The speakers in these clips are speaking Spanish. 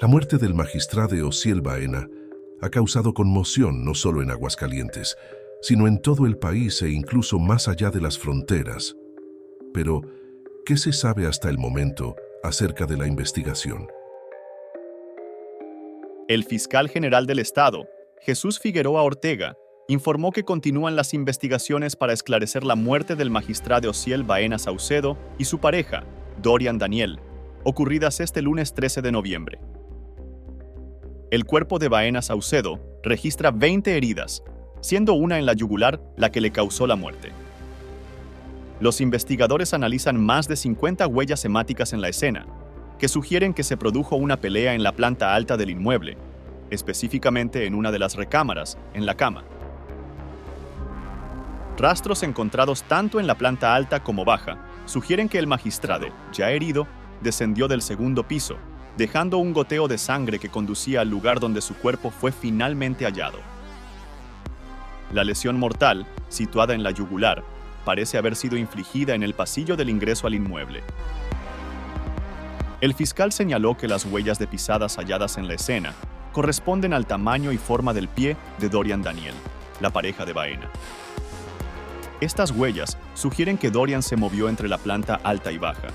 La muerte del magistrado Ociel Baena ha causado conmoción no solo en Aguascalientes, sino en todo el país e incluso más allá de las fronteras. Pero, ¿qué se sabe hasta el momento acerca de la investigación? El fiscal general del Estado, Jesús Figueroa Ortega, informó que continúan las investigaciones para esclarecer la muerte del magistrado Ociel Baena Saucedo y su pareja, Dorian Daniel, ocurridas este lunes 13 de noviembre. El cuerpo de Baena Saucedo registra 20 heridas, siendo una en la yugular la que le causó la muerte. Los investigadores analizan más de 50 huellas hemáticas en la escena, que sugieren que se produjo una pelea en la planta alta del inmueble, específicamente en una de las recámaras, en la cama. Rastros encontrados tanto en la planta alta como baja sugieren que el magistrado, ya herido, descendió del segundo piso, dejando un goteo de sangre que conducía al lugar donde su cuerpo fue finalmente hallado. La lesión mortal, situada en la yugular, parece haber sido infligida en el pasillo del ingreso al inmueble. El fiscal señaló que las huellas de pisadas halladas en la escena corresponden al tamaño y forma del pie de Dorian Daniel, la pareja de Baena. Estas huellas sugieren que Dorian se movió entre la planta alta y baja.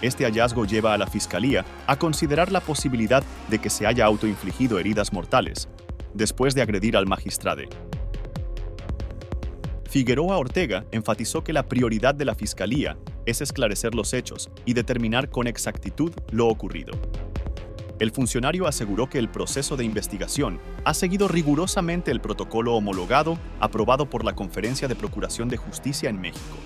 Este hallazgo lleva a la Fiscalía a considerar la posibilidad de que se haya autoinfligido heridas mortales, después de agredir al magistrado. Figueroa Ortega enfatizó que la prioridad de la Fiscalía es esclarecer los hechos y determinar con exactitud lo ocurrido. El funcionario aseguró que el proceso de investigación ha seguido rigurosamente el protocolo homologado aprobado por la Conferencia de Procuración de Justicia en México.